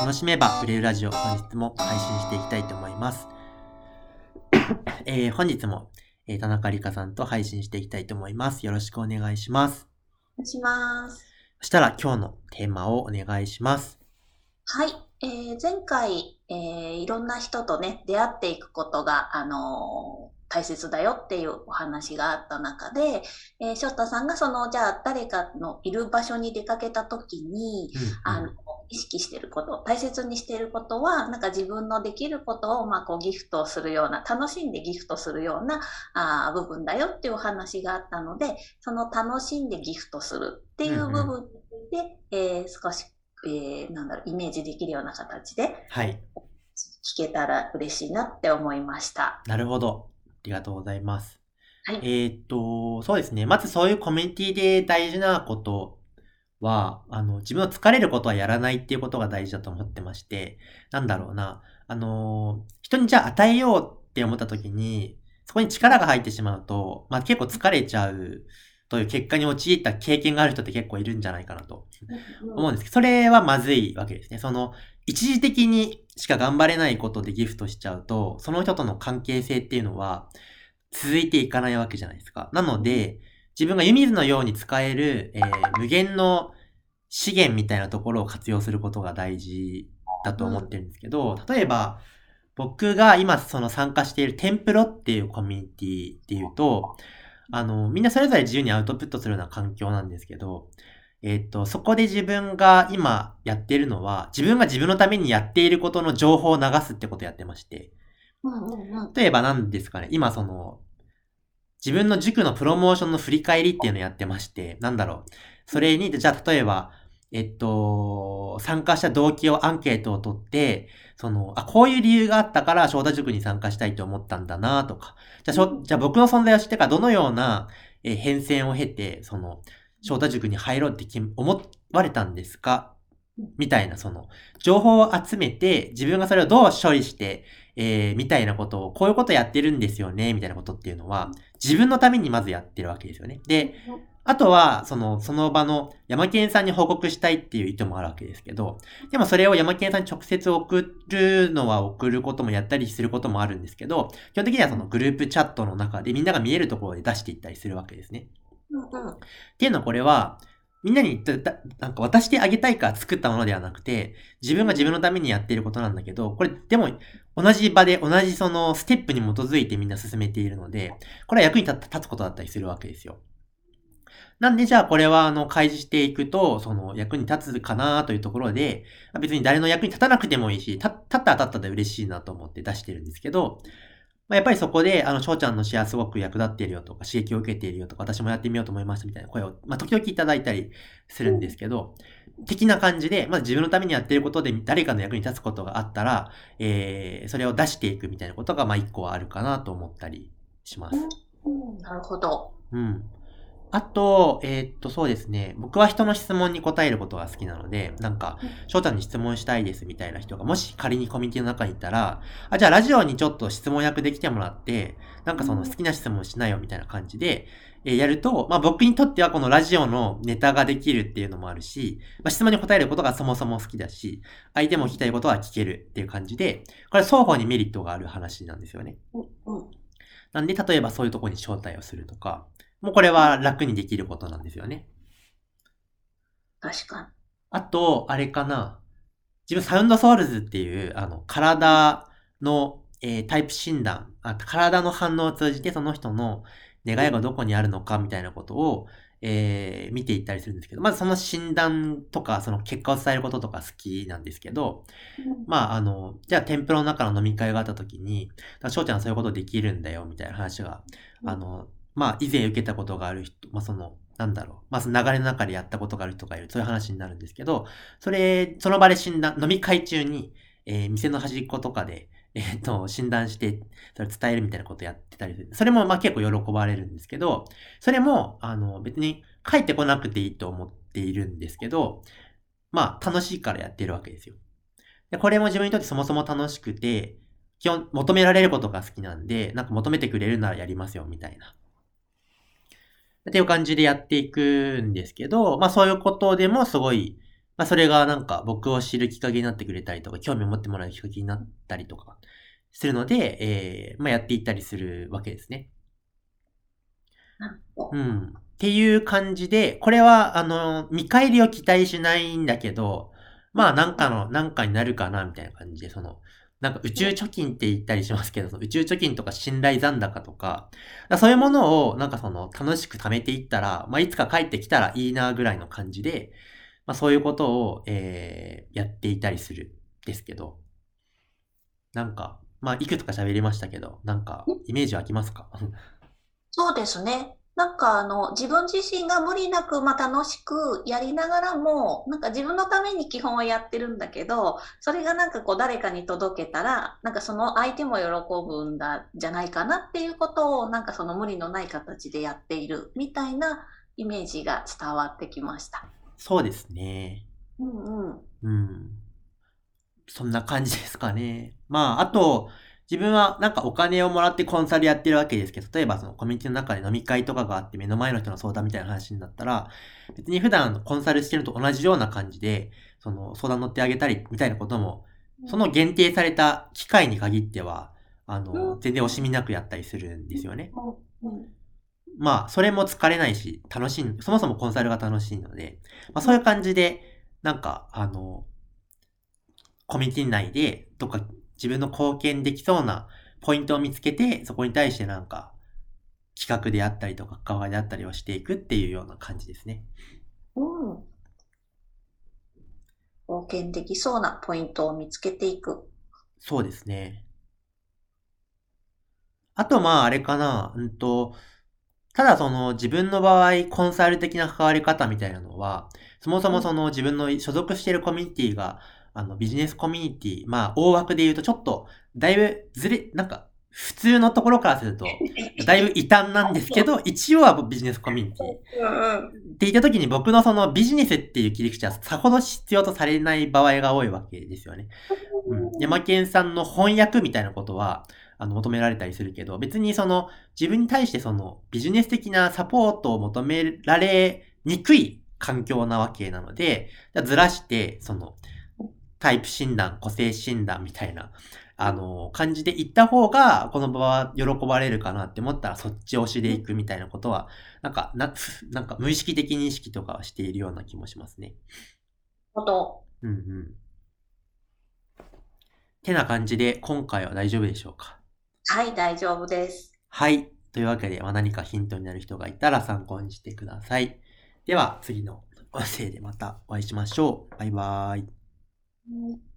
楽しめば売れるラジオ、本日も配信していきたいと思います。えー、本日も、えー、田中理香さんと配信していきたいと思います。よろしくお願いします。お願いします。そしたら今日のテーマをお願いします。はい。えー、前回、えー、いろんな人とね、出会っていくことが、あのー、大切だよっていうお話があった中で、えー、翔太さんがその、じゃあ誰かのいる場所に出かけた時に、うんうん、あの、意識してること、大切にしていることは、なんか自分のできることを、まあ、こうギフトするような、楽しんでギフトするようなあ部分だよっていうお話があったので、その楽しんでギフトするっていう部分で、うんうん、えー、少し、えー、なんだろう、イメージできるような形で、はい。聞けたら嬉しいなって思いました。なるほど。ありがとうございます。はい、えっと、そうですね。まずそういうコミュニティで大事なことは、あの、自分の疲れることはやらないっていうことが大事だと思ってまして、なんだろうな、あの、人にじゃあ与えようって思った時に、そこに力が入ってしまうと、まあ結構疲れちゃうという結果に陥った経験がある人って結構いるんじゃないかなと思うんですけど、それはまずいわけですね。その、一時的にしか頑張れないことでギフトしちゃうと、その人との関係性っていうのは続いていかないわけじゃないですか。なので、自分が湯水のように使える、えー、無限の資源みたいなところを活用することが大事だと思ってるんですけど、例えば、僕が今その参加しているテンプロっていうコミュニティっていうと、あの、みんなそれぞれ自由にアウトプットするような環境なんですけど、えっ、と、そこで自分が今やってるのは、自分が自分のためにやっていることの情報を流すってことをやってまして、例えば何ですかね、今その、自分の塾のプロモーションの振り返りっていうのをやってまして、なんだろう。それに、じゃあ例えば、えっと、参加した動機をアンケートを取って、その、あ、こういう理由があったから翔太塾に参加したいと思ったんだなとか、じゃあ、しょじゃあ僕の存在を知ってからどのような、え変遷を経て、その、翔太塾に入ろうって思われたんですか？みたいな、その、情報を集めて、自分がそれをどう処理して、えー、みたいなことを、こういうことやってるんですよね、みたいなことっていうのは、自分のためにまずやってるわけですよね。で、あとは、その、その場の山県さんに報告したいっていう意図もあるわけですけど、でもそれを山県さんに直接送るのは送ることもやったりすることもあるんですけど、基本的にはそのグループチャットの中でみんなが見えるところで出していったりするわけですね。っていうのはこれは、みんなになんか渡してあげたいから作ったものではなくて、自分が自分のためにやっていることなんだけど、これでも同じ場で同じそのステップに基づいてみんな進めているので、これは役に立つことだったりするわけですよ。なんでじゃあこれはあの開示していくと、その役に立つかなというところで、別に誰の役に立たなくてもいいし、立ったら立ったで嬉しいなと思って出してるんですけど、まあ、やっぱりそこで、あの、翔ちゃんのシェアすごく役立っているよとか、刺激を受けているよとか、私もやってみようと思いましたみたいな声を、まあ、時々いただいたりするんですけど、的な感じで、まず自分のためにやっていることで誰かの役に立つことがあったら、えー、それを出していくみたいなことが、まあ、一個はあるかなと思ったりします。うん、なるほど。うん。あと、えー、っと、そうですね。僕は人の質問に答えることが好きなので、なんか、翔太に質問したいですみたいな人が、もし仮にコミュニティの中にいたら、あ、じゃあラジオにちょっと質問役できてもらって、なんかその好きな質問しないよみたいな感じで、えー、やると、まあ僕にとってはこのラジオのネタができるっていうのもあるし、まあ質問に答えることがそもそも好きだし、相手も聞きたいことは聞けるっていう感じで、これ双方にメリットがある話なんですよね。なんで、例えばそういうとこに招待をするとか、もうこれは楽にできることなんですよね。確かに。あと、あれかな。自分サウンドソウルズっていう、あの、体の、えー、タイプ診断あ、体の反応を通じてその人の願いがどこにあるのかみたいなことを、えー、見ていったりするんですけど、まずその診断とか、その結果を伝えることとか好きなんですけど、まあ、あの、じゃあ、天ぷらの中の飲み会があった時に、翔ちゃんはそういうことできるんだよ、みたいな話が、あの、まあ、以前受けたことがある人、まあ、その、なんだろう。まあ、その流れの中でやったことがある人がいる。そういう話になるんですけど、それ、その場で診断、飲み会中に、えー、店の端っことかで、えっ、と、診断して、それ伝えるみたいなことやってたりする。それも、まあ、結構喜ばれるんですけど、それも、あの、別に帰ってこなくていいと思っているんですけど、まあ、楽しいからやってるわけですよ。で、これも自分にとってそもそも楽しくて、基本、求められることが好きなんで、なんか求めてくれるならやりますよ、みたいな。っていう感じでやっていくんですけど、まあそういうことでもすごい、まあ、それがなんか僕を知るきっかけになってくれたりとか、興味を持ってもらうきっかけになったりとかするので、えー、まあ、やっていったりするわけですね。うん。っていう感じで、これは、あの、見返りを期待しないんだけど、まあ、なんかの、なんかになるかな、みたいな感じで、その、なんか宇宙貯金って言ったりしますけど、宇宙貯金とか信頼残高とか、かそういうものをなんかその楽しく貯めていったら、まあいつか帰ってきたらいいなぐらいの感じで、まあそういうことを、えー、やっていたりするんですけど、なんか、まあいくつか喋りましたけど、なんかイメージ湧きますか？そうですね。なんかあの、自分自身が無理なく、まあ、楽しくやりながらも、なんか自分のために基本はやってるんだけど、それがなんかこう誰かに届けたら、なんかその相手も喜ぶんだ、じゃないかなっていうことを、なんかその無理のない形でやっているみたいなイメージが伝わってきました。そうですね。うんうん。うん。そんな感じですかね。まあ、あと、自分はなんかお金をもらってコンサルやってるわけですけど、例えばそのコミュニティの中で飲み会とかがあって目の前の人の相談みたいな話になったら、別に普段コンサルしてるのと同じような感じで、その相談乗ってあげたりみたいなことも、その限定された機会に限っては、あの、全然惜しみなくやったりするんですよね。まあ、それも疲れないし、楽しい、そもそもコンサルが楽しいので、まあそういう感じで、なんか、あの、コミュニティ内で、とか自分の貢献できそうなポイントを見つけて、そこに対してなんか、企画であったりとか、関わりであったりをしていくっていうような感じですね。うん。貢献できそうなポイントを見つけていく。そうですね。あと、まあ、あれかな、うんと、ただその自分の場合、コンサル的な関わり方みたいなのは、そもそもその自分の所属しているコミュニティがあの、ビジネスコミュニティ、まあ、大枠で言うとちょっと、だいぶずれ、なんか、普通のところからすると、だいぶ異端なんですけど、一応はビジネスコミュニティ。って言った時に僕のそのビジネスっていう切り口はさほど必要とされない場合が多いわけですよね。うん。山県さんの翻訳みたいなことは、あの、求められたりするけど、別にその、自分に対してその、ビジネス的なサポートを求められにくい環境なわけなので、ずらして、その、タイプ診断、個性診断みたいな、あの、感じで行った方が、この場は喜ばれるかなって思ったら、そっち押しで行くみたいなことは、なんか、な、なんか無意識的に意識とかはしているような気もしますね。ほと。うんうん。てな感じで、今回は大丈夫でしょうか？はい、大丈夫です。はい。というわけで、まあ、何かヒントになる人がいたら参考にしてください。では、次の音声でまたお会いしましょう。バイバーイ。Mm.